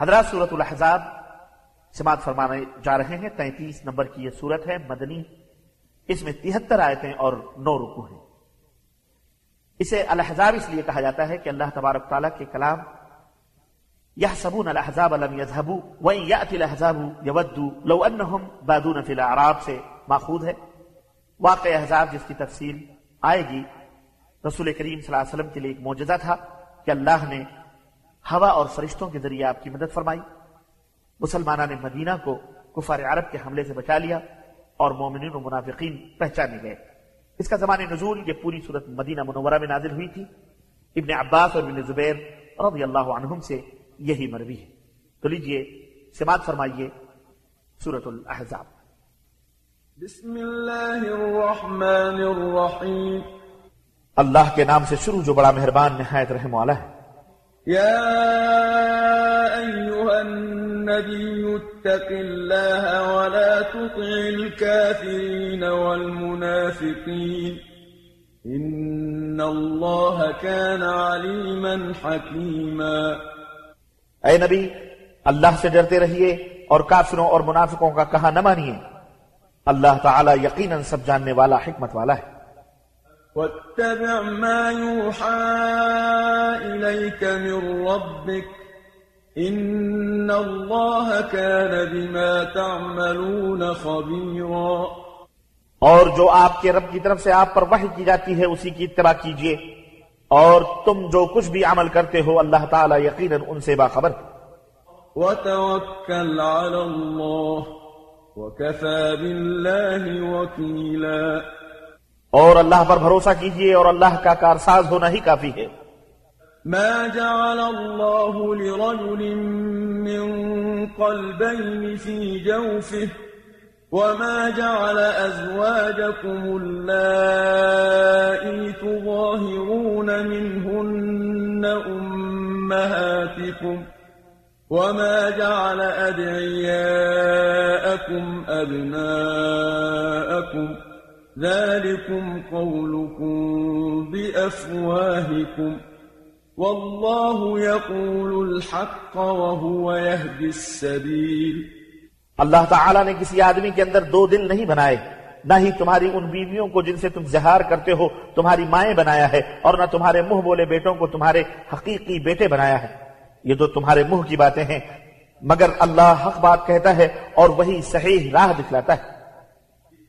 حضرات صورت الحضاب سماعت فرمانے جا رہے ہیں، تینتیس نمبر کی یہ صورت ہے، مدنی، اس میں تہتر آیتیں اور نو رکو ہیں۔ اسے الحضاب اس لیے کہا جاتا ہے کہ اللہ تبارک تعالیٰ کے کلام یہ سبون الحضاب علم یزہبو وَإِن يَأْتِ الْأَحْزَابُ يَوَدُّ لَوْ أَنَّهُمْ بَادُونَ فِي الْأَعْرَابِ سے ماخوذ ہے۔ واقع احزاب جس کی تفصیل آئے گی، رسول کریم صلی اللہ علیہ وسلم کے لیے ایک موجزہ تھا کہ اللہ نے ہوا اور فرشتوں کے ذریعے آپ کی مدد فرمائی۔ مسلمانہ نے مدینہ کو کفار عرب کے حملے سے بچا لیا اور مومنین و منافقین پہچانے گئے۔ اس کا زمان نزول یہ پوری صورت مدینہ منورہ میں نازل ہوئی تھی۔ ابن عباس اور ابن زبیر رضی اللہ عنہم سے یہی مروی ہے۔ تو لیجیے سماعت فرمائیے سورت الاحزاب بسم اللہ الرحمن الرحیم۔ اللہ کے نام سے شروع جو بڑا مہربان نہایت رحم والا ہے يا أيها النبي اتق الله ولا تطع الكافرين والمنافقين إن الله كان عليما حكيما اے نبی، اللہ سے ڈرتے رہیے اور کافروں اور منافقوں کا کہا نہ مانیے۔ اللہ تعالی یقیناً سب جاننے والا، حکمت والا ہے۔ واتبع ما يوحى إليك من ربك إن الله كان بما تعملون خبيرا اور جو آپ کے رب کی طرف سے آپ پر وحی کی جاتی ہے اسی کی اتباع کیجیے اور تم جو کچھ بھی عمل کرتے ہو اللہ تعالی یقیناً ان سے باخبر وتوكل على الله وكفى بالله وكيلا اور اللہ پر بھروسہ کیجئے اور اللہ کا کارساز ہونا ہی کافی ہے ما جعل الله لرجل من قلبين في جوفه وما جعل أزواجكم اللائي تظاهرون منهن أمهاتكم وما جعل أدعياءكم أبناءكم ۖ ذلكم قولكم بأفواهكم والله يقول الحق وهو يهدي السبيل. اللہ تعالیٰ نے کسی آدمی کے اندر دو دل نہیں بنائے، نہ ہی تمہاری ان بیویوں کو جن سے تم زہار کرتے ہو، تمہاری مائیں بنایا ہے، اور نہ تمہارے منہ بولے بیٹوں کو تمہارے حقیقی بیٹے بنایا ہے۔ یہ تو تمہارے منہ کی باتیں ہیں، مگر اللہ حق بات کہتا ہے اور وہی صحیح راہ دکھلاتا ہے۔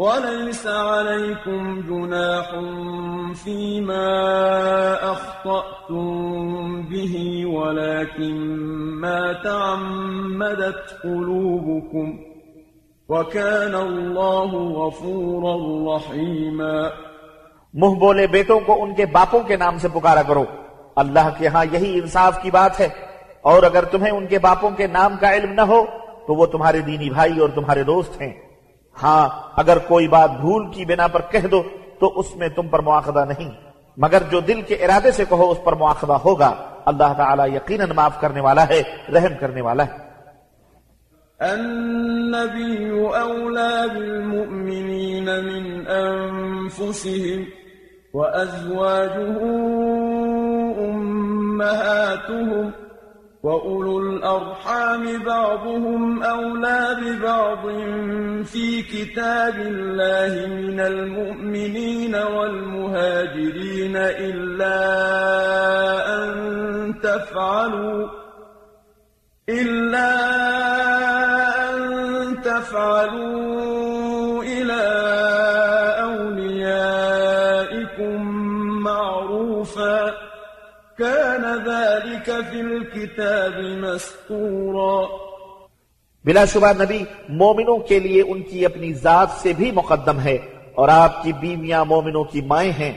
وليس عليكم جناح فيما أخطأتم به ولكن ما تعمدت قلوبكم وكان الله غفورا رحيما منہ بولے بیٹوں کو ان کے باپوں کے نام سے پکارا کرو۔ اللہ کے ہاں یہی انصاف کی بات ہے۔ اور اگر تمہیں ان کے باپوں کے نام کا علم نہ ہو، تو وہ تمہارے دینی بھائی اور تمہارے دوست ہیں۔ ہاں اگر کوئی بات بھول کی بنا پر کہہ دو تو اس میں تم پر مواخذہ نہیں۔ مگر جو دل کے ارادے سے کہو، اس پر مواخذہ ہوگا۔ اللہ تعالی یقیناً معاف کرنے والا ہے، رحم کرنے والا ہے۔ النبي أولى بالمؤمنين من أنفسهم وأزواجه أمهاتهم وأولو الأرحام بعضهم أولى ببعض في كتاب الله من المؤمنين والمهاجرين إلا أن تفعلوا إلا أن تفعلوا في الكتاب مسطورا۔ بلا شبہ نبی، مومنوں کے لیے ان کی اپنی ذات سے بھی مقدم ہے اور آپ کی بیویاں مومنوں کی مائیں ہیں۔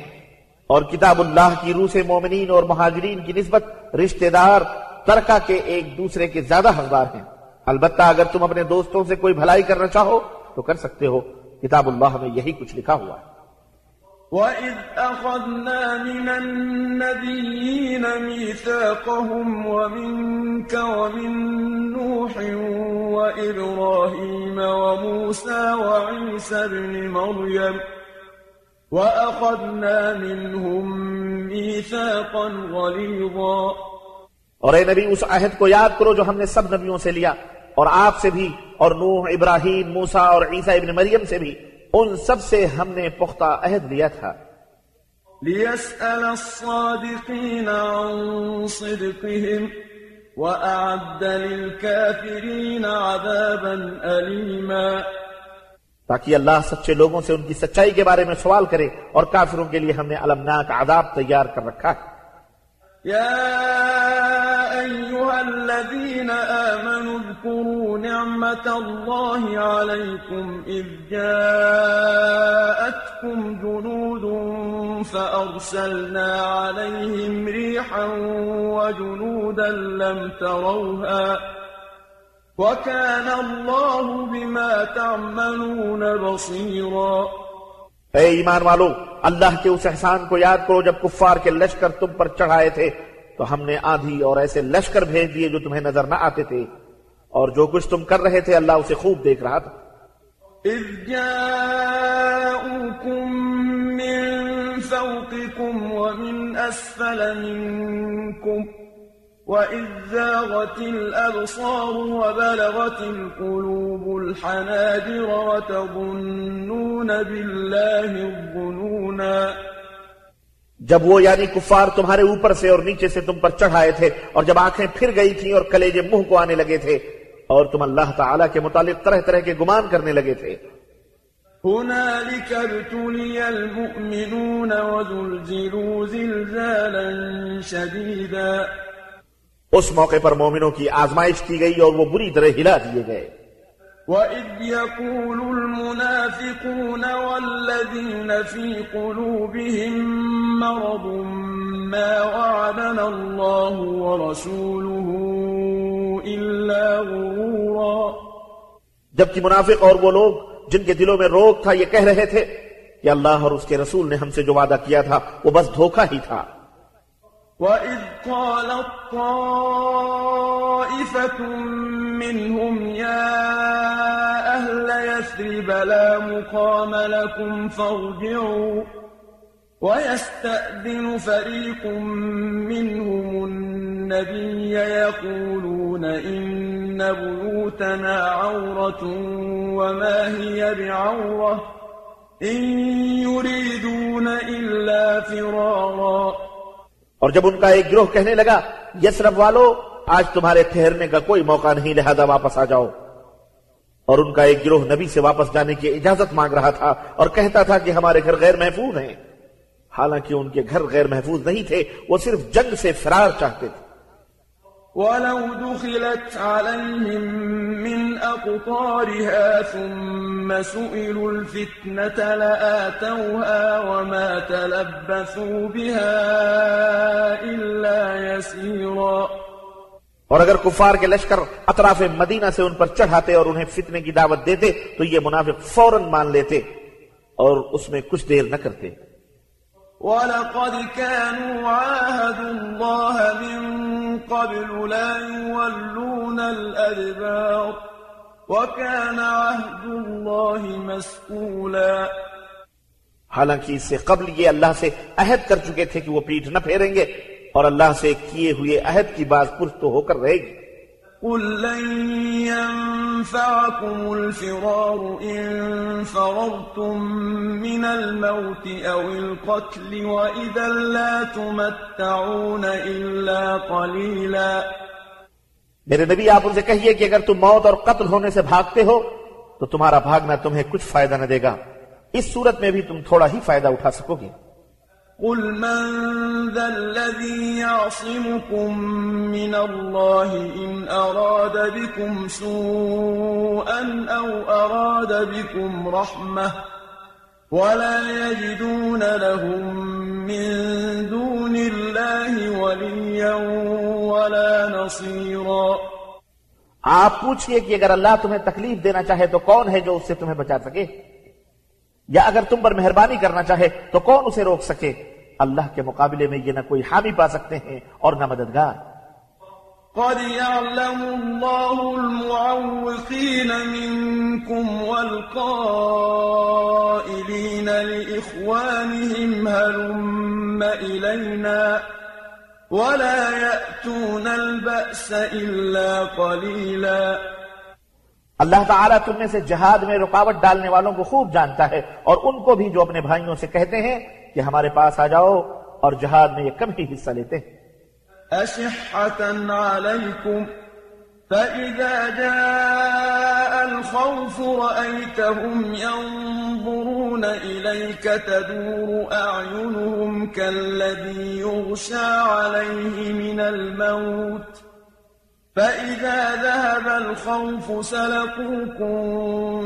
اور کتاب اللہ کی روح سے مومنین اور مہاجرین کی نسبت رشتہ دار، ترکہ کے ایک دوسرے کے زیادہ حقدار ہیں۔ البتہ اگر تم اپنے دوستوں سے کوئی بھلائی کرنا چاہو تو کر سکتے ہو۔ کتاب اللہ میں یہی کچھ لکھا ہوا ہے۔ وَإِذْ أَخَذْنَا مِنَ النَّبِيِّينَ مِيثَاقَهُمْ وَمِنْكَ وَمِنْ نُوحٍ وَإِبْرَاهِيمَ وَمُوسَى وَعِيسَى ابْنِ مَرْيَمَ وَأَخَذْنَا مِنْهُمْ مِيثَاقًا غَلِيظًا اور اے نبی اس عہد کو یاد کرو جو ہم نے سب نبیوں سے لیا اور آپ سے بھی اور نوح ابراہیم موسا اور عیسیٰ ابن مریم سے بھی۔ ان سب سے ہم نے پختہ عہد لیا تھا۔ لِيَسْأَلَ الصَّادِقِينَ عَن صِدْقِهِمْ وَأَعَدَّ لِلْكَافِرِينَ عَذَابًا أَلِيمًا۔ تاکہ اللہ سچے لوگوں سے ان کی سچائی کے بارے میں سوال کرے اور کافروں کے لیے ہم نے المناک عذاب تیار کر رکھا ہے۔ يا أيها الذين آمنوا اذكروا نعمة الله عليكم إذ جاءتكم جنود فأرسلنا عليهم ريحا وجنودا لم تروها وكان الله بما تعملون بصيرا اے ایمان والو، اللہ کے اس احسان کو یاد کرو جب کفار کے لشکر تم پر چڑھائے تھے، تو ہم نے آدھی اور ایسے لشکر بھیج دیے جو تمہیں نظر نہ آتے تھے۔ اور جو کچھ تم کر رہے تھے اللہ اسے خوب دیکھ رہا تھا۔ إذ جاءوكم من فوقكم ومن أسفل منكم وإذ زاغت الأبصار وبلغت القلوب الحناجر وتظنون بالله الظنونا۔ جب وہ یعنی کفار تمہارے اوپر سے اور نیچے سے تم پر چڑھائے تھے اور جب آنکھیں پھر گئی تھیں اور کلیجے منہ کو آنے لگے تھے اور تم اللہ تعالیٰ کے متعلق طرح طرح کے گمان کرنے لگے تھے۔ هنالك ابتلي المؤمنون وزلزلوا زلزالا شديدا اس موقع پر مومنوں کی آزمائش کی گئی اور وہ بری طرح ہلا دیے گئے۔ وَإِذْ يَقُولُ الْمُنَافِقُونَ وَالَّذِينَ فِي قُلُوبِهِم مَّرَضٌ مَّا وَعَدَنَا اللَّهُ وَرَسُولُهُ إِلَّا غُرُورًا. جبکہ منافق اور وہ لوگ جن کے دلوں میں روک تھا یہ کہہ رہے تھے کہ اللہ اور اس کے رسول نے ہم سے جو وعدہ کیا تھا وہ بس دھوکہ ہی تھا. وَإِذْ قَالَت طَّائِفَةٌ مِّنْهُمْ يَا أَهْلَ يَثْرِبَ لَا مُقَامَ لَكُمْ فَارْجِعُوا. وَيَسْتَأْذِنُ فَرِيقٌ مِّنْهُمُ النَّبِيَّ يَقُولُونَ إِنَّ بُيُوتَنَا عَوْرَةٌ وَمَا هِيَ بِعَوْرَةٍ إِن يُرِيدُونَ إِلَّا فِرَارًا. اور جب ان کا ایک گروہ کہنے لگا یسرف والو، آج تمہارے ٹھہرنے کا کوئی موقع نہیں، لہذا واپس آ جاؤ۔ اور ان کا ایک گروہ نبی سے واپس جانے کی اجازت مانگ رہا تھا اور کہتا تھا کہ ہمارے گھر غیر محفوظ ہیں۔ حالانکہ ان کے گھر غیر محفوظ نہیں تھے وہ صرف جنگ سے فرار چاہتے تھے۔ ولو دخلت عليهم من أقطارها ثم سئلوا الفتنة لآتوها وما تلبثوا بها إلا يسيرا۔ اور اگر کفار کے لشکر اطراف مدینہ سے ان پر چڑھاتے اور انہیں فتنے کی دعوت دیتے تو یہ منافق فوراً مان لیتے اور اس میں کچھ دیر نہ کرتے۔ ولقد كانوا عاهدوا الله من قبل لا يولون الأدبار وكان عهد الله مسئولا حالانکہ اس سے قبل یہ اللہ سے عہد کر چکے تھے کہ وہ پیٹھ نہ پھیریں گے اور اللہ سے کیے ہوئے عہد کی بات پرس تو ہو کر رہے گی۔ قل لن ينفعكم الفرار إن فررتم من الموت أو القتل وإذا لا تمتعون إلا قليلا میرے نبی، آپ ان سے کہیے کہ اگر تم موت اور قتل ہونے سے بھاگتے ہو، تو تمہارا بھاگنا تمہیں کچھ فائدہ نہ دے گا۔ اس صورت میں بھی تم تھوڑا ہی فائدہ اٹھا سکو گے۔ قل من ذا الذي يعصمكم من الله إن أراد بكم سوءا أو أراد بكم رحمة ولا يجدون لهم من دون الله وليا ولا نصيرا آپ پوچھئے کہ اگر اللہ تمہیں تکلیف دینا چاہے تو کون ہے جو اس سے تمہیں بچا سکے؟ یا اگر تم پر مہربانی کرنا چاہے تو کون اسے روک سکے؟ اللہ کے مقابلے میں یہ نہ کوئی حامی پا سکتے ہیں اور نہ مددگار۔ قد يعلم الله المعوقين منكم والقائلين لإخوانهم هلم إلينا ولا يأتون البأس إلا قليلا اللہ تعالیٰ تم میں سے جہاد میں رکاوٹ ڈالنے والوں کو خوب جانتا ہے اور ان کو بھی جو اپنے بھائیوں سے کہتے ہیں کہ ہمارے پاس آ جاؤ اور جہاد میں یہ کم ہی حصہ لیتے ہیں۔ أشحة عليكم فإذا جاء الخوف رأيتهم ينظرون إليك تدور أعينهم كالذي يغشى عليه من الموت فإذا ذهب الخوف سلقوكم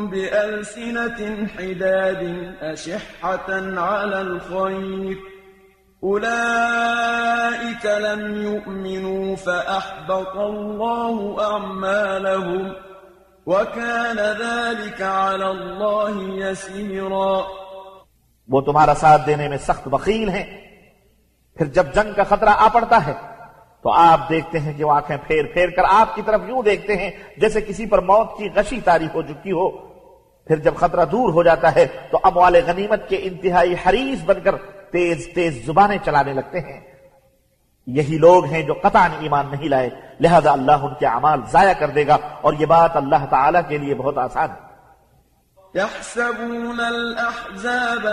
بألسنة حداد أشحة على الخير. أولئك لم يؤمنوا فأحبط الله أعمالهم وكان ذلك على الله يسيرا. وہ تمہارا ساتھ دینے میں سخت بخیل ہیں۔ پھر جب جنگ کا خطرہ آ پڑتا ہے تو آپ دیکھتے ہیں کہ وہ آنکھیں پھیر پھیر کر آپ کی طرف یوں دیکھتے ہیں جیسے کسی پر موت کی غشی تاری ہو چکی ہو۔ پھر جب خطرہ دور ہو جاتا ہے تو اموال غنیمت کے انتہائی حریص بن کر تیز تیز زبانیں چلانے لگتے ہیں۔ یہی لوگ ہیں جو قطعا ایمان نہیں لائے، لہذا اللہ ان کے اعمال ضائع کر دے گا اور یہ بات اللہ تعالی کے لیے بہت آسان ہے۔ يحسبون الأحزاب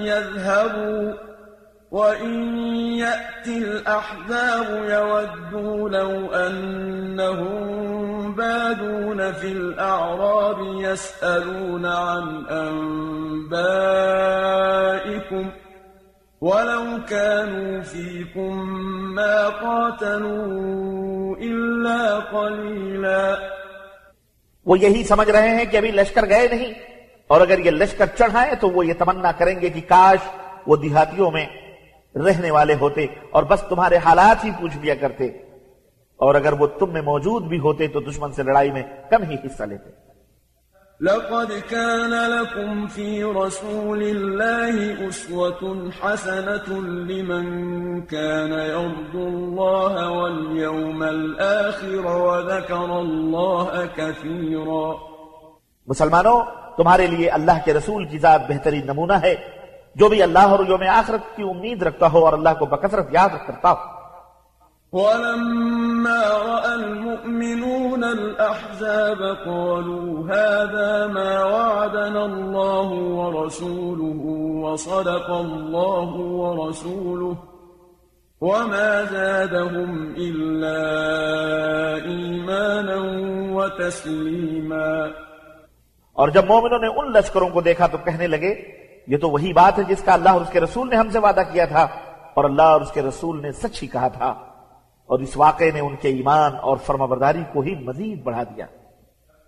يذهبوا وإن يأتي الأحزاب يودوا لو أنهم بادون في الأعراب يسألون عن أنبائكم ولو كانوا فيكم ما قاتلوا إلا قليلا یہی سمجھ رہے ہیں کہ ابھی لشکر گئے نہیں اور اگر یہ لشکر چڑھائیں تو وہ یہ تمنا کریں گے کہ کاش وہ دیہاتیوں میں رہنے والے ہوتے اور بس تمہارے حالات ہی پوچھ لیا کرتے اور اگر وہ تم میں موجود بھی ہوتے تو دشمن سے لڑائی میں کم ہی حصہ لیتے۔ لقد كان لكم في رسول الله أسوة حسنة لمن كان يرجو الله واليوم الآخر وذكر الله كثيرا۔ مسلمانوں تمہارے لیے اللہ کے رسول کی ذات بہترین نمونہ ہے۔ جو بھی اللہ اور یوم آخرت کی امید رکھتا ہو اور اللہ کو بکثرت یاد کرتا ہو۔ ولما رأى المؤمنون الأحزاب قالوا هذا ما وعدنا الله ورسوله وصدق الله ورسوله وما زادهم إلا إيمانا وتسليما۔ اور جب مومنوں نے ان لشکروں کو دیکھا تو کہنے لگے یہ تو وہی بات ہے جس کا اللہ اور اس کے رسول نے ہم سے وعدہ کیا تھا اور اللہ اور اس کے رسول نے سچ ہی کہا تھا اور اس واقعے نے ان کے ایمان اور فرما برداری کو ہی مزید بڑھا دیا۔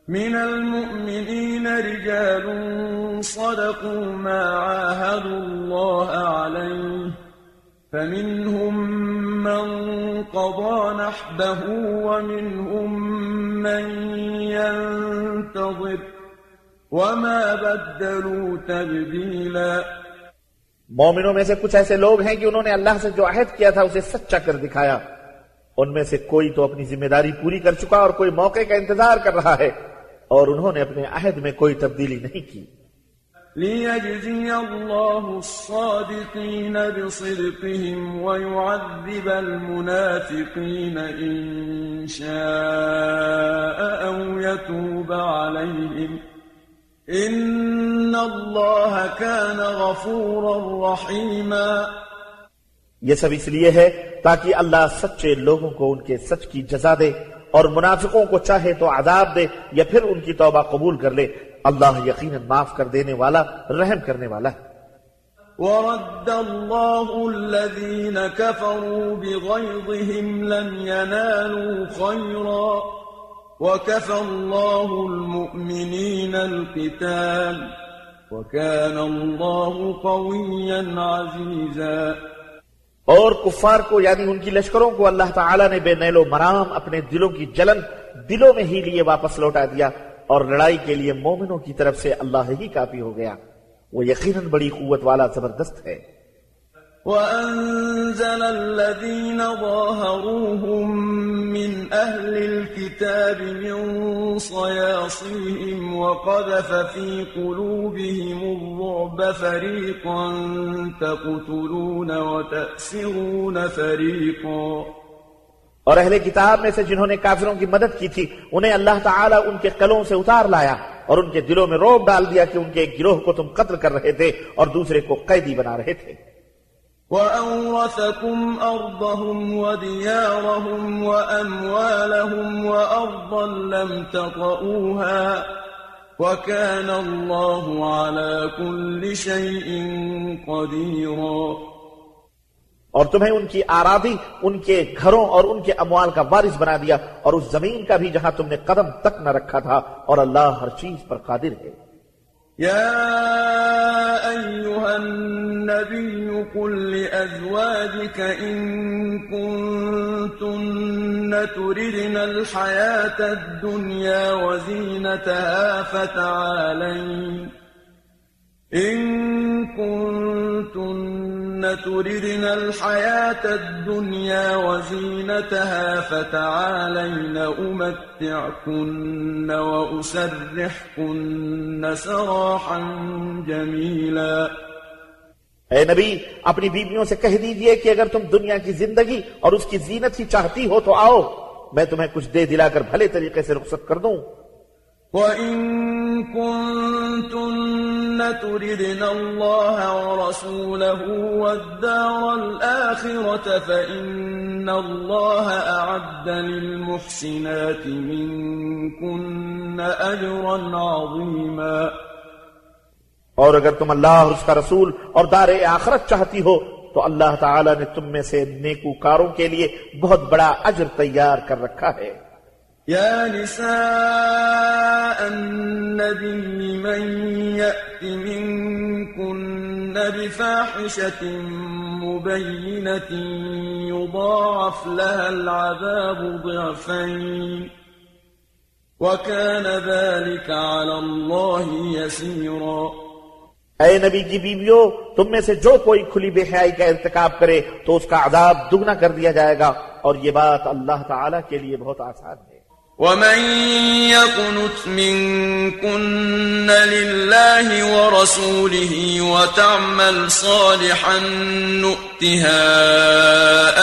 من المؤمنين رجال صدقوا ما عاهدوا الله عليه، فمنهم من قضى نحبه ومنهم من ينتظر وما بدلوا تبديلا مومنوں میں سے کچھ ایسے لوگ ہیں کہ انہوں نے اللہ سے جو عہد کیا تھا اسے سچا کر دکھایا۔ ان میں سے کوئی تو اپنی ذمہ داری پوری کر چکا اور کوئی موقع کا انتظار کر رہا ہے اور انہوں نے اپنے عہد میں کوئی تبدیلی نہیں کی۔ ليجزي الله الصادقين بصدقهم ويعذب المنافقين إن شاء أو يتوب عليهم إن الله كان غفورا رحيما یہ سب اس لیے ہے تاکہ اللہ سچے لوگوں کو ان کے سچ کی جزا دے اور منافقوں کو چاہے تو عذاب دے یا پھر ان کی توبہ قبول کر لے۔ اللہ یقینا معاف کر دینے والا رحم کرنے والا ہے۔ ورد الله الذين كفروا بغيظهم لم ينالوا خيرا وكفى الله المؤمنين القتال وكان الله قويا عزيزا اور کفار کو یعنی ان کی لشکروں کو اللہ تعالیٰ نے بے نیل و مرام اپنے دلوں کی جلن دلوں میں ہی لیے واپس لوٹا دیا اور لڑائی کے لیے مومنوں کی طرف سے اللہ ہی کافی ہو گیا۔ وہ یقیناً بڑی قوت والا زبردست ہے۔ وأنزل الذين ظاهروهم من أهل الكتاب من صياصيهم وقذف في قلوبهم الرعب فريقا تقتلون وتأسرون فريقا اور اہل کتاب میں سے جنہوں نے کافروں کی مدد کی تھی، انہیں اللہ تعالیٰ ان کے قلوں سے اتار لایا اور ان کے دلوں میں روب ڈال دیا کہ ان کے ایک گروہ کو تم قتل کر رہے تھے اور دوسرے کو قیدی بنا رہے تھے۔ وأورثكم أرضهم وديارهم وأموالهم وأرضا لم تطئوها وكان الله على كل شيء قديرا اور تمہیں ان کی آرادی ان کے گھروں اور ان کے اموال کا وارث بنا دیا اور اس زمین کا بھی جہاں تم نے قدم تک نہ رکھا تھا اور اللہ ہر چیز پر قادر ہے۔ يا أيها النبي قل لأزواجك إن كنتن تردن الحياة الدنيا وزينتها فتعالين إن كنتن تردن الحياة الدنيا وزينتها فتعالين أمتعكن وأسرحكن سراحا جميلا اے نبی، اپنی بیویوں سے کہہ دیجیے کہ اگر تم دنیا کی زندگی اور اس کی زینت ہی چاہتی ہو تو آؤ، میں تمہیں کچھ دے دلا کر بھلے طریقے سے رخصت کر دوں۔ وَإِن كُنتُنَّ تُرِدْنَ اللَّهَ وَرَسُولَهُ وَالدَّارَ الْآخِرَةَ فَإِنَّ اللَّهَ أَعَدَّ لِلْمُحْسِنَاتِ مِنكُنَّ أَجْرًا عَظِيمًا۔ اور اگر تم اللہ اور اس کا رسول اور دار آخرت چاہتی ہو، تو اللہ تعالی نے تم میں سے نیکوکاروں کے لیے بہت بڑا اجر تیار کر رکھا ہے۔ يا نساء النبي من يأت منكن بفاحشة مبينة يضاعف لها العذاب ضعفين وكان ذلك على الله يسيرا اے نبی کی بیویوں، تم میں سے جو کوئی کھلی بے حیائی کا ارتکاب کرے تو اس کا عذاب دگنا کر دیا جائے گا اور یہ بات اللہ تعالی کے لیے بہت آسان ہے۔ ومن يقنت منكن لله ورسوله وتعمل صالحا نؤتها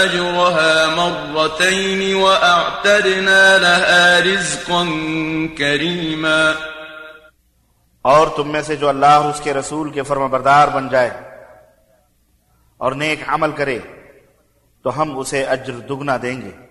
أجرها مرتين وأعتدنا لها رزقا كريما اور تم میں سے جو اللہ اس کے رسول کے فرما بردار بن جائے اور نیک عمل کرے تو ہم اسے اجر دگنا دیں گے۔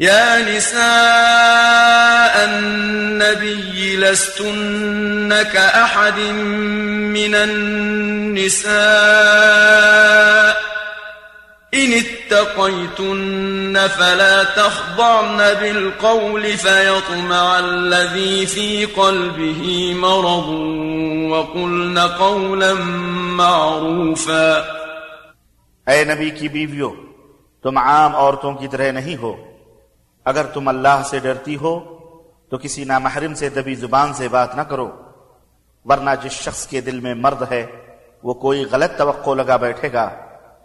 يا نساء النبي لستن كأحد من النساء إن اتقيتن فلا تخضعن بالقول فيطمع الذي في قلبه مرض وقلن قولا معروفا اے نبی کی بیویوں، تم عام عورتوں کی طرح نہیں ہو۔ اگر تم اللہ سے ڈرتی ہو، تو کسی نامحرم سے دبی زبان سے بات نہ کرو۔ ورنہ جس شخص کے دل میں مرد ہے، وہ کوئی غلط توقع لگا بیٹھے گا۔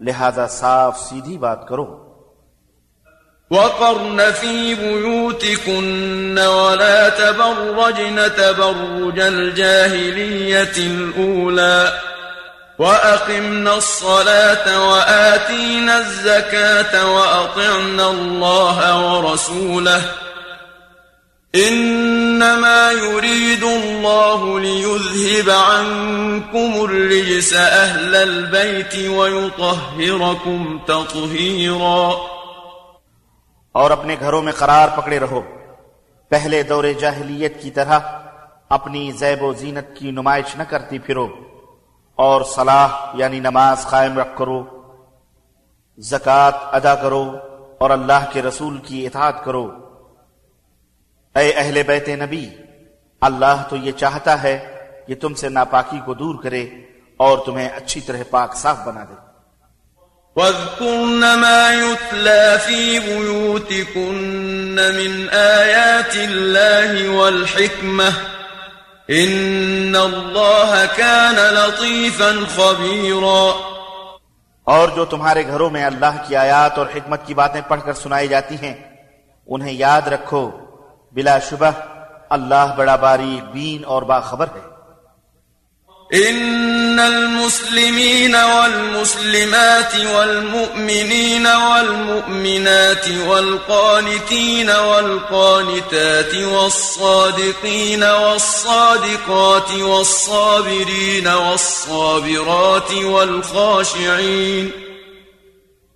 لہذا صاف سیدھی بات کرو۔ وقرن في بيوتكن ولا تبرجن تبرج الجاهلية الأولى وأقمنا الصلاة وآتينا الزكاة وأطعنا الله ورسوله. إنما يريد الله ليذهب عنكم الرجس أهل البيت ويطهركم تطهيرا. اور اپنے گھروں میں قرار پکڑے رہو۔ پہلے دور جاہلیت کی طرح اپنی زیب و زینت کی نمائش نہ کرتی پھرو۔ اور صلاح یعنی نماز قائم رکھ کرو، زکوٰۃ ادا کرو اور اللہ کے رسول کی اطاعت کرو۔ اے اہل بیت نبی، اللہ تو یہ چاہتا ہے کہ تم سے ناپاکی کو دور کرے اور تمہیں اچھی طرح پاک صاف بنا دے۔ واذكرن ما يتلى في بيوتكن من آيات الله والحكمة ان اللہ كان لطیفا خبیرا اور جو تمہارے گھروں میں اللہ کی آیات اور حکمت کی باتیں پڑھ کر سنائی جاتی ہیں، انہیں یاد رکھو، بلا شبہ اللہ بڑا باری بین اور باخبر ہے۔ إن المسلمين والمسلمات والمؤمنين والمؤمنات والقانتين والقانتات والصادقين والصادقات والصابرين والصابرات والخاشعين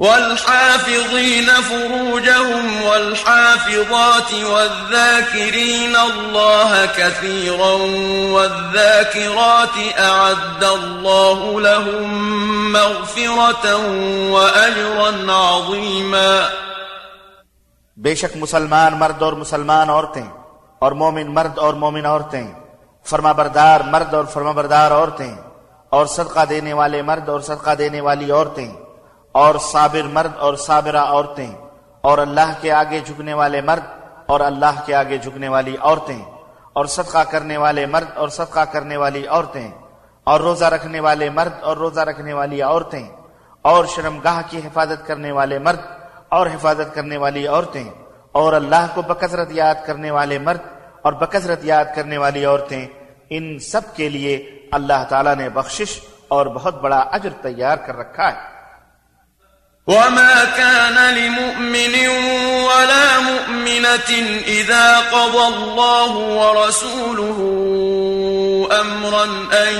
والحافظين فروجهم والحافظات والذاكرين الله كثيرا والذاكرات أعد الله لهم مغفرة وأجرا عظيما. بے مسلمان مرد اور مسلمان عورتیں اور مومن مرد اور مومن عورتیں فرما بردار مرد اور فرما بردار عورتیں اور صدقہ دینے والے مرد اور صدقہ دینے والی عورتیں اور صابر مرد اور صابرہ عورتیں، اور اللہ کے آگے جھکنے والے مرد اور اللہ کے آگے جھکنے والی عورتیں، اور صدقہ کرنے والے مرد اور صدقہ کرنے والی عورتیں، اور روزہ رکھنے والے مرد اور روزہ رکھنے والی عورتیں، اور شرمگاہ کی حفاظت کرنے والے مرد اور حفاظت کرنے والی عورتیں، اور اللہ کو بکثرت یاد کرنے والے مرد اور بکثرت یاد کرنے والی عورتیں، ان سب کے لیے اللہ تعالیٰ نے بخشش اور بہت بڑا اجر تیار کر رکھا ہے۔ وما كان لمؤمن ولا مؤمنة إذا قضى الله ورسوله أمرا أن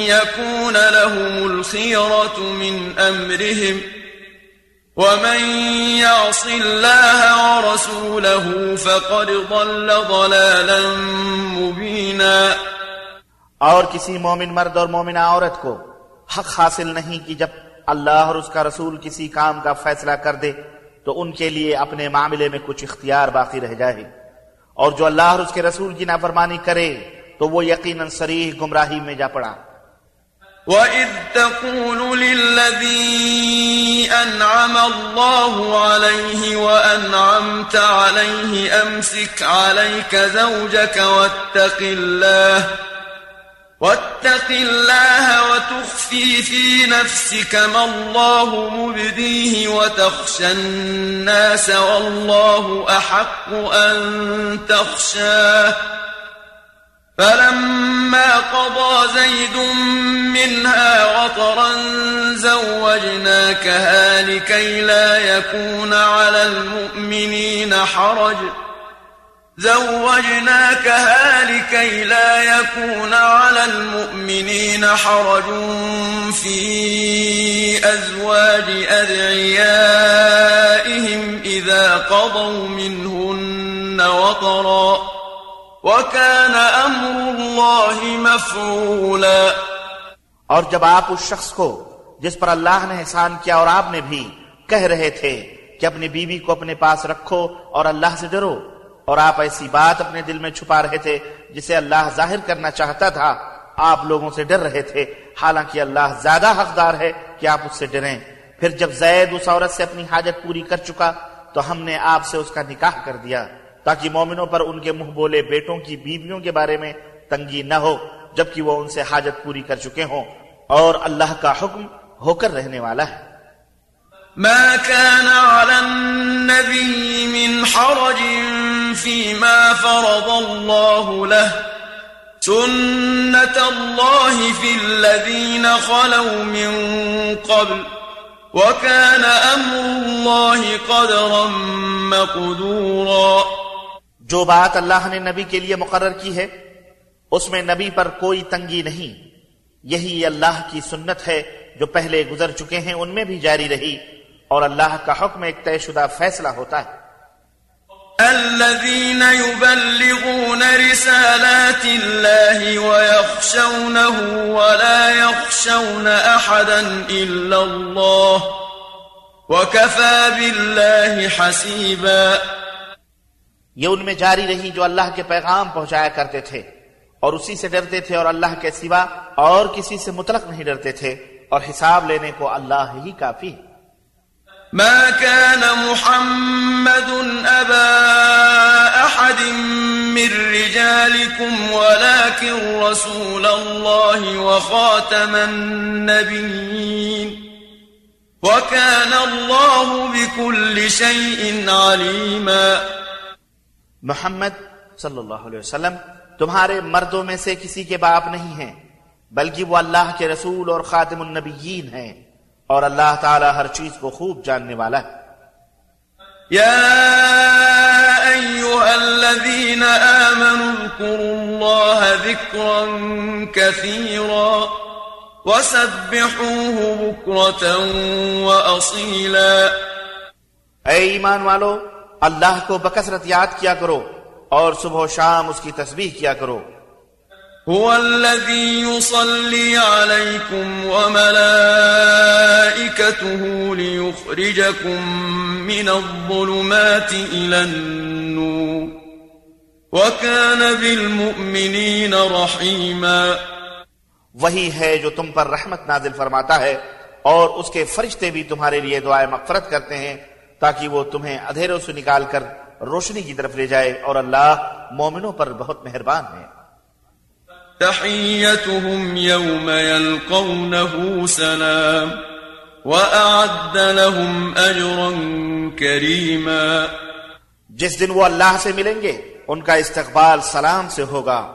يكون لهم الخيرة من أمرهم ومن يعص الله ورسوله فقد ضل ضلالا مبينا اور کسی مومن مرد اور مومنہ عورت کو حق حاصل نہیں کہ جب اللہ اور اس کا رسول کسی کام کا فیصلہ کر دے تو ان کے لیے اپنے معاملے میں کچھ اختیار باقی رہ جائے۔ اور جو اللہ اور اس کے رسول کی نافرمانی کرے تو وہ یقیناً سریح گمراہی میں جا پڑا۔ وَإِذْ تَقُولُ لِلَّذِي أَنْعَمَ اللَّهُ عَلَيْهِ وَأَنْعَمْتَ عَلَيْهِ أَمْسِكْ عَلَيْكَ زَوْجَكَ وَاتَّقِ اللَّهِ واتق الله وتخفي في نفسك ما الله مبديه وتخشى الناس والله أحق أن تخشاه. فلما قضى زيد منها وطرا زوجناكها لكي لا يكون على المؤمنين حرج. زوجناكها لكي لا يكون على المؤمنين حرج في أزواج أدعيائهم إذا قضوا منهن وطرا وكان أمر الله مفعولا. اور جب آپ اس شخص کو جس پر اللہ نے احسان کیا اور آپ نے بھی کہہ رہے تھے کہ اپنی بیوی کو اپنے پاس رکھو اور اللہ سے ڈرو اور آپ ایسی بات اپنے دل میں چھپا رہے تھے جسے اللہ ظاہر کرنا چاہتا تھا، آپ لوگوں سے ڈر رہے تھے۔ حالانکہ اللہ زیادہ حقدار ہے کہ آپ اس سے ڈریں۔ پھر جب زید اس عورت سے اپنی حاجت پوری کر چکا، تو ہم نے آپ سے اس کا نکاح کر دیا۔ تاکہ مومنوں پر ان کے منہ بولے بیٹوں کی بیویوں کے بارے میں تنگی نہ ہو، جبکہ وہ ان سے حاجت پوری کر چکے ہوں۔ اور اللہ کا حکم ہو کر رہنے والا ہے۔ ما كان على النبي من حرج فيما فرض الله له سنة الله في الذين خلوا من قبل وكان أمر الله قدرا مقدورا جو بات اللہ نے نبی کے لیے مقرر کی ہے، اس میں نبی پر کوئی تنگی نہیں۔ یہی اللہ کی سنت ہے جو پہلے گزر چکے ہیں، ان میں بھی جاری رہی۔ اور اللہ کا حکم ایک طے شدہ فیصلہ ہوتا ہے۔ الذين يبلغون رسالات الله ويخشونه ولا يخشون أحدا إلا الله وكفى بالله حسيبا یہ ان میں جاری رہی جو اللہ کے پیغام پہنچایا کرتے تھے اور اسی سے ڈرتے تھے اور اللہ کے سوا اور کسی سے مطلق نہیں ڈرتے تھے اور حساب لینے کو اللہ ہی کافی ہے۔ ما كان محمد أبا أحد من رجالكم ولكن رسول الله وخاتم النبيين. وكان الله بكل شيء عليما. محمد صلی اللہ علیہ وسلم تمہارے مردوں میں سے کسی کے باپ نہیں ہیں بلکہ وہ اللہ کے رسول اور خاتم النبیین ہیں۔ اور اللہ تعالی ہر چیز کو خوب جاننے والا ہے۔ يا أيها الذين آمنوا اذكروا الله ذكرا كثيرا وسبحوه بكرة وأصيلا اے ایمان والو اللہ کو بکثرت یاد کیا کرو اور صبح و شام اس کی تسبیح کیا کرو۔ هو الذي يصلي عليكم وملائكته ليخرجكم من الظلمات إلى النور وكان بالمؤمنين رحيما وہی ہے جو تم پر رحمت نازل فرماتا ہے اور اس کے فرشتے بھی تمہارے لیے دعائیں مغفرت کرتے ہیں تاکہ وہ تمہیں اندھیروں سے نکال کر روشنی کی طرف لے جائے اور اللہ مومنوں پر بہت مہربان ہے۔ تحيتهم يوم يلقونه سلام وأعد لهم أجرا كريما. جس دن وہ اللہ سے ملیں گے ان کا استقبال سلام سے ہوگا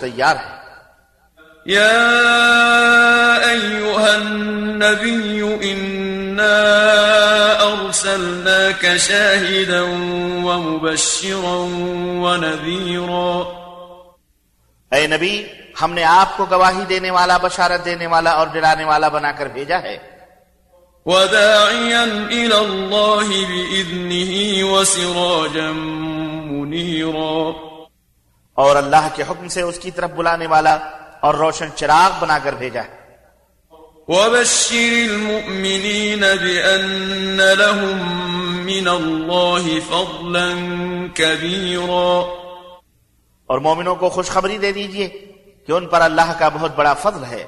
تیار ہے۔ يا أيها النبي إنا أرسلناك شاهدا ومبشرا ونذيرا. اے نبی ہم نے آپ کو گواہی دینے والا بشارت دینے والا اور ڈرانے والا بنا کر بھیجا ہے۔ وداعيا إلى الله بإذنه وسراجا منيرا اور اللہ کے حکم سے اس کی طرف بلانے والا اور روشن چراغ بنا کر بھیجا ہے۔ وبشر المؤمنين بأن لهم من الله فضلا كبيرا اور مومنوں کو خوشخبری دے دیجیے کہ ان پر اللہ کا بہت بڑا فضل ہے۔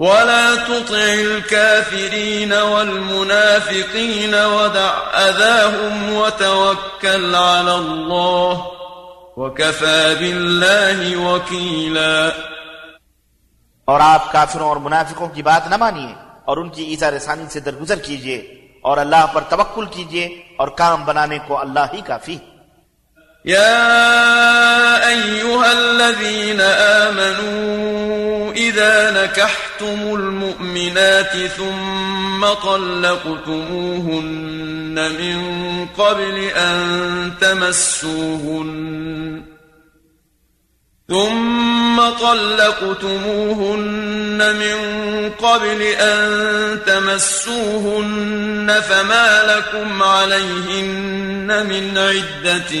ولا تطع الكافرين والمنافقين ودع أذاهم وتوكل على الله وكفى بالله وكيلا۔ اور آپ کافروں اور منافقوں کی بات نہ مانیے اور ان کی ایزا رسانی سے درگزر کیجیے اور اللہ پر توکل کیجیے اور کام بنانے کو اللہ ہی کافی۔ ہے يا أيها الذين آمنوا إذا نكحتم المؤمنات ثم طلقتموهن من قبل أن تمسوهن ثم طلقتموهن من قبل أن تمسوهن فما لكم عليهن من عدة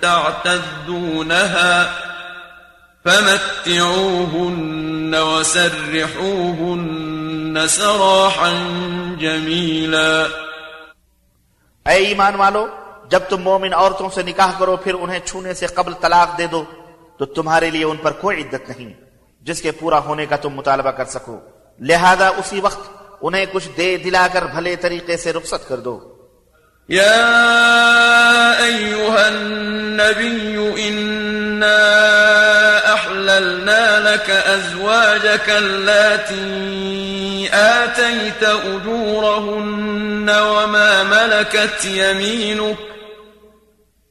تعتدونها فمتعوهن وسرحوهن سراحا جميلا. اے ایمان والو جب تم مومن عورتوں سے نکاح کرو پھر انہیں چھونے سے قبل طلاق دے دو۔ تو تمہارے لیے ان پر کوئی عدت نہیں۔ جس کے پورا ہونے کا تم مطالبہ کر سکو۔ لہذا اسی وقت انہیں کچھ دے دلا کر بھلے طریقے سے رخصت کر دو۔ يا أيها النبي إنا أحللنا لك أزواجك التي آتيت أجورهن وما ملكت يمينك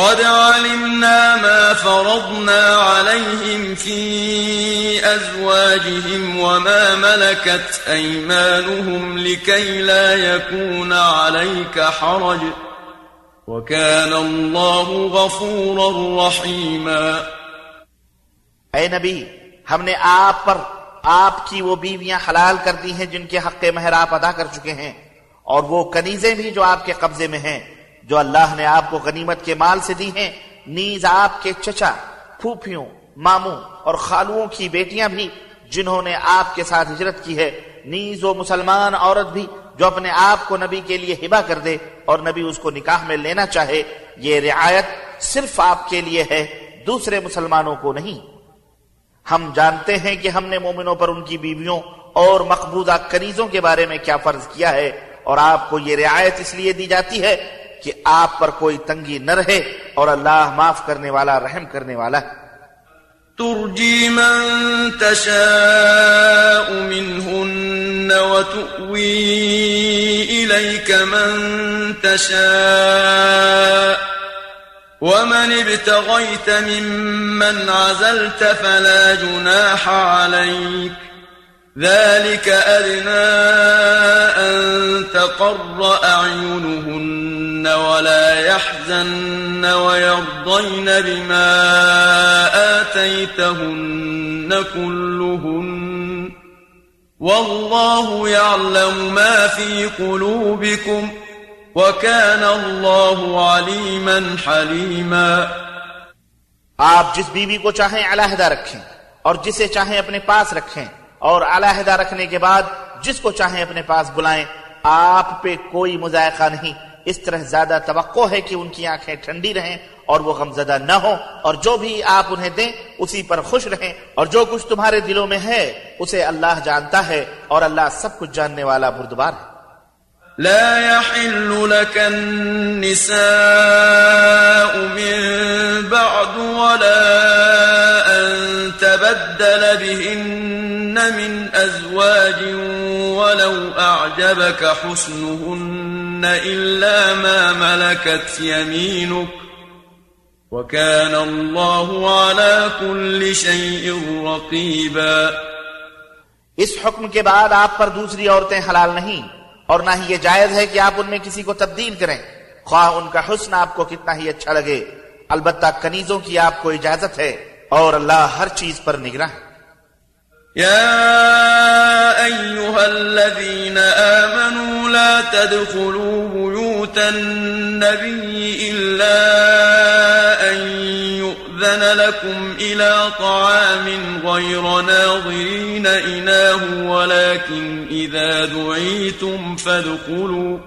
قد علمنا ما فرضنا عليهم في أزواجهم وما ملكت أيمانهم لكي لا يكون عليك حرج وكان الله غفورا رحيما اے نبی، ہم نے آپ پر آپ کی وہ بیویاں حلال کر دی ہیں جن کے حق مہر آپ ادا کر چکے ہیں اور وہ کنیزیں بھی جو آپ کے قبضے میں ہیں۔ جو اللہ نے آپ کو غنیمت کے مال سے دی ہیں، نیز آپ کے چچا، پھوپھیوں، ماموں اور خالوؤں کی بیٹیاں بھی، جنہوں نے آپ کے ساتھ ہجرت کی ہے، نیز وہ مسلمان عورت بھی جو اپنے آپ کو نبی کے لیے ہبا کر دے اور نبی اس کو نکاح میں لینا چاہے، یہ رعایت صرف آپ کے لیے ہے، دوسرے مسلمانوں کو نہیں۔ ہم جانتے ہیں کہ ہم نے مومنوں پر ان کی بیویوں اور مقبوضہ کنیزوں کے بارے میں کیا فرض کیا ہے، اور آپ کو یہ رعایت اس لیے دی جاتی ہے کہ آپ پر کوئی تنگی نہ رہے اور اللہ معاف کرنے والا، رحم کرنے والا ہے۔ ترجي من تشاء منهن وتؤوي إليك من تشاء۔ ومن ابتغيت ممن عزلت فلا جناح عليك ذلك أدنى أن تقر أعينهن ولا يحزن ويرضين بما آتيتهن كلهن والله يعلم ما في قلوبكم وكان الله عليما حليما آپ جس بیوی کو چاہیں علیحدہ رکھیں اور جسے چاہیں اپنے پاس رکھیں اور علیحدہ رکھنے کے بعد جس کو چاہیں اپنے پاس بلائیں، آپ پہ کوئی مذائقہ نہیں۔ اس طرح زیادہ توقع ہے کہ ان کی آنکھیں ٹھنڈی رہیں اور وہ غمزدہ نہ ہوں۔ اور جو بھی آپ انہیں دیں، اسی پر خوش رہیں۔ اور جو کچھ تمہارے دلوں میں ہے، اسے اللہ جانتا ہے اور اللہ سب کچھ جاننے والا بردبار ہے۔ لا يحل لك النساء من بعد ولا أن تبدل بهن من أزواج ولو أعجبك حسنهن إلا ما ملكت يمينك وكان الله على كل شيء رقيبا اس حکم کے بعد آپ پر دوسری عورتیں حلال نہیں اور نہ ہی یہ جائز ہے کہ آپ ان میں کسی کو تبدیل کریں۔ خواہ ان کا حسن آپ کو کتنا ہی اچھا لگے۔ البتہ کنیزوں کی آپ کو اجازت ہے اور اللہ ہر چیز پر نگراں ہے۔ يا أيها الذين آمنوا لا تدخلوا بيوت النبي إلا أن يؤذن لكم إلى طعام غير ناظرين إناه ولكن إذا دعيتم فادخلوا.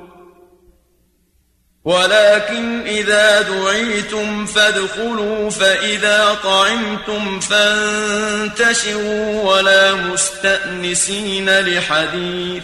ولكن إذا دعيتم فادخلوا فإذا طعمتم فانتشروا ولا مستأنسين لحديث.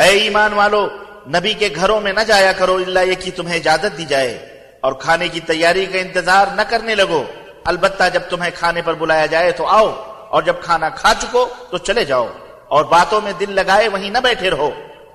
اے ایمان والو، نبی کے گھروں میں نہ جایا کرو اللہ یہ کہ تمہیں اجازت دی جائے۔ اور کھانے کی تیاری کا انتظار نہ کرنے لگو۔ البتہ جب تمہیں کھانے پر بلایا جائے تو آؤ، اور جب کھانا کھا چکو تو چلے جاؤ۔ اور باتوں میں دل لگائے وہیں نہ بیٹھے رہو۔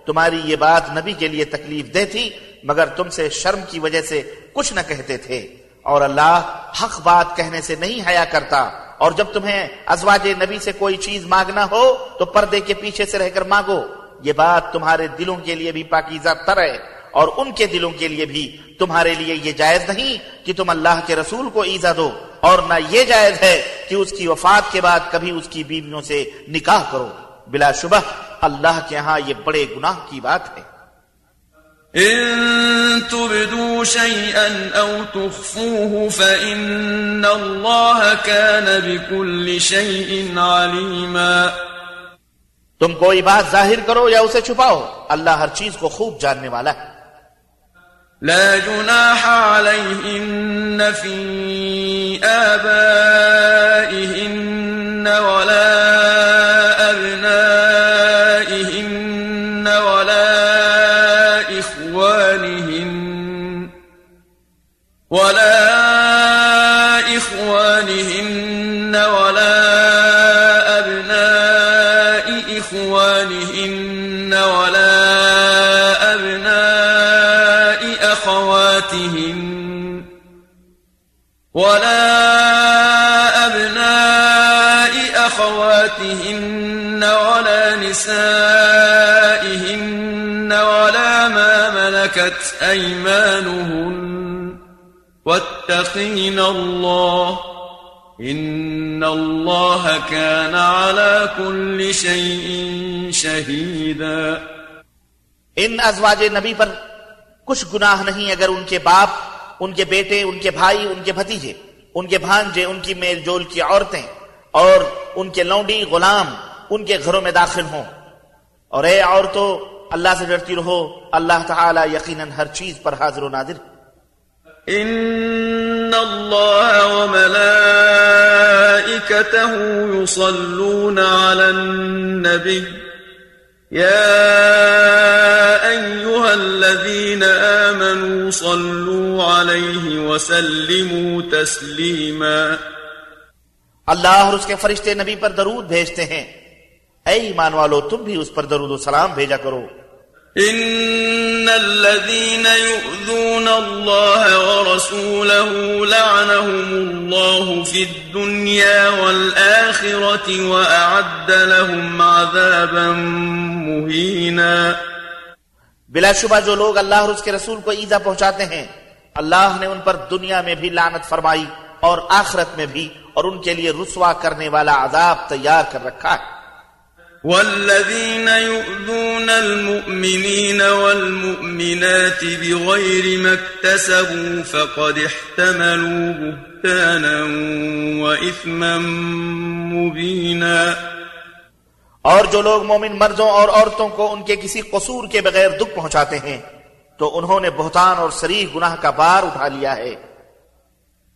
تمہاری یہ بات نبی کے لیے تکلیف دہ تھی، مگر تم سے شرم کی وجہ سے کچھ نہ کہتے تھے۔ اور اللہ حق بات کہنے سے نہیں حیا کرتا۔ اور جب تمہیں ازواج نبی سے کوئی چیز مانگنا ہو تو پردے کے پیچھے سے رہ کر مانگو۔ یہ بات تمہارے دلوں کے لیے بھی پاکیزہ تر ہے اور ان کے دلوں کے لیے بھی تمہارے لیے یہ جائز نہیں کہ تم اللہ کے رسول کو ایزا دو اور نہ یہ جائز ہے کہ اس کی وفات کے بعد کبھی اس کی بیویوں سے نکاح کرو۔ بلا شبہ اللہ کے ہاں یہ بڑے گناہ کی بات ہے۔ إن تبدوا شيئا أو تخفوه فإن الله كان بكل شيء عليما تم کوئی بات ظاہر کرو یا اسے چھپاؤ اللہ ہر چیز کو خوب جاننے والا ہے لا جناح عليهن في آبائهن ولا أبنائهن ولا إخوانهن ولا ولا أبناء أخواتهن ولا نسائهن ولا ما ملكت أيمانهن واتقين الله إن الله كان على كل شيء شهيدا إن أزواج نبی پر کچھ گناہ نہیں اگر ان کے باپ ان کے بیٹے، ان کے بھائی، ان کے بھتیجے، ان کے بھانجے، ان کی میل جول کی عورتیں اور ان کے لونڈی غلام ان کے گھروں میں داخل ہوں۔ اور اے عورتوں اللہ سے ڈرتی رہو۔ اللہ تعالی یقیناً ہر چیز پر حاضر و ناظر إن الله وملائكته يصلون على النبي يا أيها الذين آمنوا صلوا عليه وسلموا تسليما. اللہ اور اس کے فرشتے نبی پر درود بھیجتے ہیں۔ اے ایمان والو، تم بھی اس پر درود و سلام بھیجا کرو۔ إن الذين يؤذون الله ورسوله لعنهم الله في الدنيا والآخرة وأعد لهم عذابا مهينا۔ بلا شبہ جو لوگ اللہ اور اس کے رسول کو ایزا پہنچاتے ہیں، اللہ نے ان پر دنیا میں بھی لعنت فرمائی اور آخرت میں بھی اور ان کے لیے رسوا کرنے والا عذاب تیار کر رکھا ہے۔ والذين يؤذون المؤمنين والمؤمنات بغير ما اكتسبوا فقد احتملوا بهتانا وإثما مبينا. اور جو لوگ مومن مردوں اور عورتوں کو ان کے کسی قصور کے بغیر دکھ پہنچاتے ہیں، تو انہوں نے بہتان اور سریح گناہ کا بار اٹھا لیا ہے۔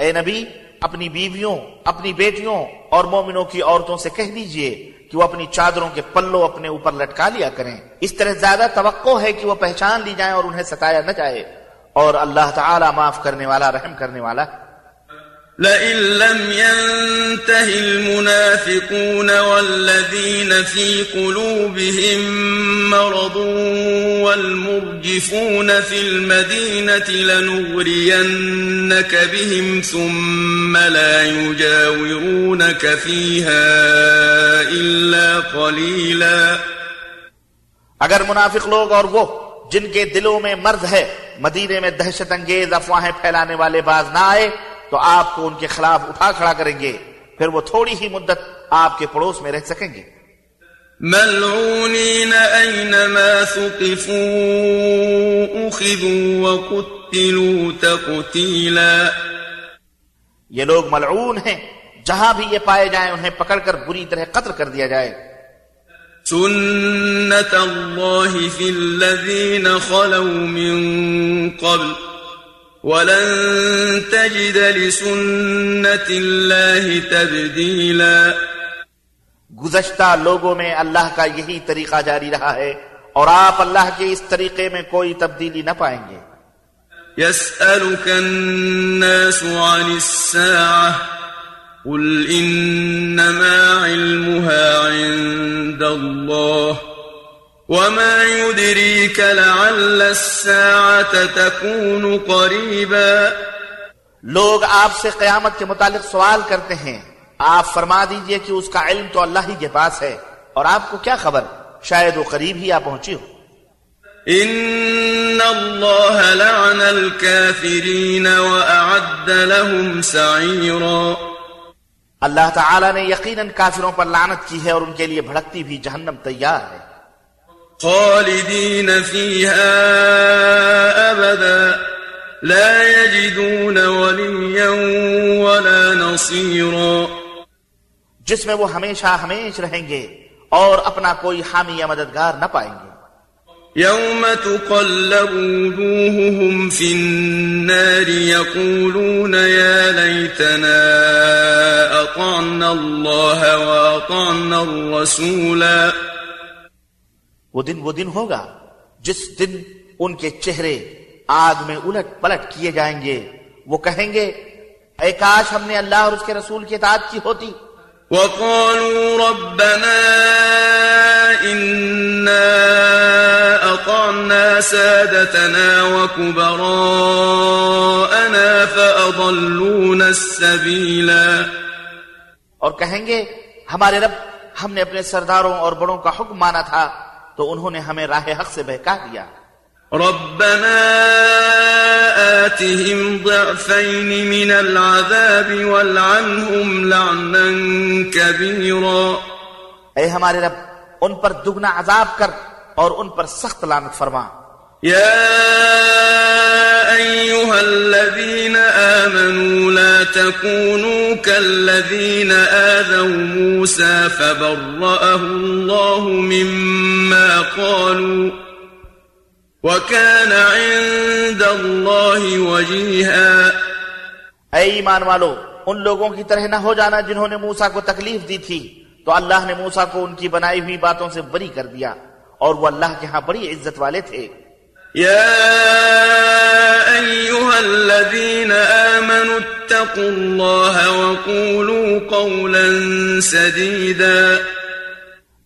اے نبی، اپنی بیویوں، اپنی بیٹیوں اور مومنوں کی عورتوں سے کہہ دیجیے کہ وہ اپنی چادروں کے پلو اپنے اوپر لٹکا لیا کریں۔ اس طرح زیادہ توقع ہے کہ وہ پہچان لی جائیں اور انہیں ستایا نہ جائے۔ اور اللہ تعالی معاف کرنے والا، رحم کرنے والا لئن لم ينته المنافقون والذين في قلوبهم مرض والمرجفون في المدينة لنغرينك بهم ثم لا يجاورونك فيها إلا قليلا. اگر منافق لوگ اور وہ جن کے دلوں میں مرض ہے مدینے میں دہشت انگیز افواہیں پھیلانے والے باز نہ آئے تو آپ کو ان کے خلاف اٹھا کھڑا کریں گے پھر وہ تھوڑی ہی مدت آپ کے پڑوس میں رہ سکیں گے۔ ملعونين أينما ثقفوا أخذوا وقتلوا تقتيلا یہ لوگ ملعون ہیں جہاں بھی یہ پائے جائیں انہیں پکڑ کر بری طرح قتل کر دیا جائے۔ سنة الله في الذين خلوا من قبل۔ ولن تجد لسنة الله تبديلا. گزشتہ لوگوں میں اللہ کا یہی طریقہ جاری رہا ہے اور آپ اللہ کے اس طریقے میں کوئی تبدیلی نہ پائیں گے۔ يسألك الناس عن الساعة قل إنما علمها عند الله. وما يدريك لعل الساعة تكون قريبا لوگ آپ سے قیامت کے متعلق سوال کرتے ہیں۔ آپ فرما دیجیے کہ اس کا علم تو اللہ ہی کے پاس ہے۔ اور آپ کو کیا خبر؟ شاید وہ قریب ہی آ پہنچی ہو۔ إن الله لعن الكافرين وأعد لهم سعيرا اللہ تعالیٰ نے یقیناً کافروں پر لعنت کی ہے اور ان کے لیے بھڑکتی بھی جہنم تیار ہے۔ خالدين فيها أبدا لا يجدون وليا ولا نصيرا. جس میں وہ ہمیشہ ہمیش رہیں گے اور اپنا کوئی حامی یا مددگار نہ پائیں گے۔ يوم تقلب وجوههم في النار يقولون يا ليتنا أطعنا الله وأطعنا الرسولا وہ دن وہ دن ہوگا جس دن ان کے چہرے آگ میں الٹ پلٹ کیے جائیں گے۔ وہ کہیں گے اے کاش ہم نے اللہ اور اس کے رسول کی اطاعت کی ہوتی۔ وقالوا ربنا إنا أطعنا سادتنا وكبراءنا فأضلونا السبيلا۔ اور کہیں گے ہمارے رب ہم نے اپنے سرداروں اور بڑوں کا حکم مانا تھا۔ تو انہوں نے ہمیں راہ حق سے بہکا دیا۔ ربنا آتهم ضعفين من العذاب والعنهم لعنا كبيرا۔ اے ہمارے رب ان پر دگنا عذاب کر اور ان پر سخت لعنت فرما۔ يا أيها الذين آمنوا لا تكونوا كالذين آذوا موسى فبرأه الله مما قالوا وكان عند الله وجيها اے ایمان والو، ان لوگوں کی طرح نہ ہو جانا جنہوں نے موسا کو تکلیف دی تھی۔ تو اللہ نے موسا کو ان کی بنائی ہوئی باتوں سے بری کر دیا اور وہ اللہ کے ہاں بڑی عزت والے تھے۔ يا أيها الذين آمنوا اتقوا الله وقولوا قولا سديدا.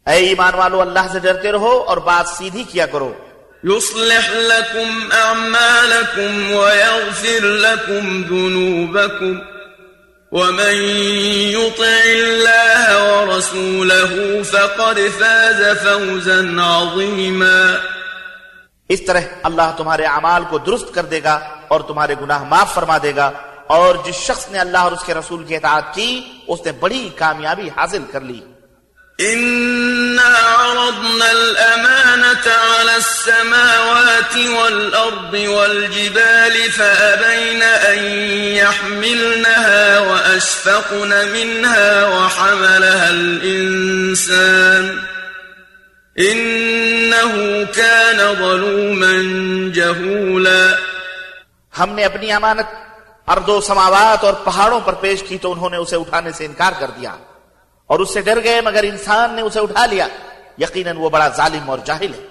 اے ایمان والو اللہ سے ڈرتے رہو اور بات سیدھی کیا کرو. يصلح لكم أعمالكم ويغفر لكم ذنوبكم. ومن يطع الله ورسوله فقد فاز فوزا عظيما. اس طرح اللہ تمہارے اعمال کو درست کر دے گا اور تمہارے گناہ معاف فرما دے گا اور جس شخص نے اللہ اور اس کے رسول کی اطاعت کی، اس نے بڑی کامیابی حاصل کر لی۔ إنا عرضنا الأمانة على السماوات والأرض والجبال فأبين أن يحملنها وأشفقن منها وحملها الإنسان انه كان ظلوما جهولا. ہم نے اپنی امانت ارض و سماوات اور پہاڑوں پر پیش کی تو انہوں نے اسے اٹھانے سے انکار کر دیا اور اس سے ڈر گئے مگر انسان نے اسے اٹھا لیا. یقیناً وہ بڑا ظالم اور جاہل ہے۔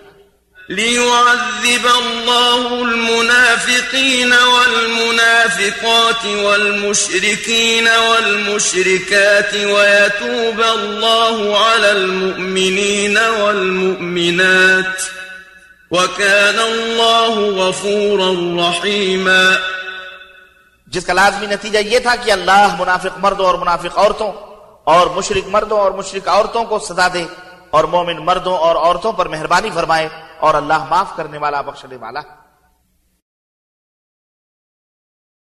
ليعذب الله المنافقين والمنافقات والمشركين والمشركات ويتوب الله على المؤمنين والمؤمنات وكان الله غفورا رحيما جس کا لازمی نتیجہ یہ تھا کہ اللہ منافق مردوں اور منافق عورتوں اور مشرک مردوں اور مشرک عورتوں کو سزا دے اور مومن مردوں اور عورتوں پر مہربانی فرمائے۔ اور اللہ معاف کرنے والا بخشنے والا۔ ہے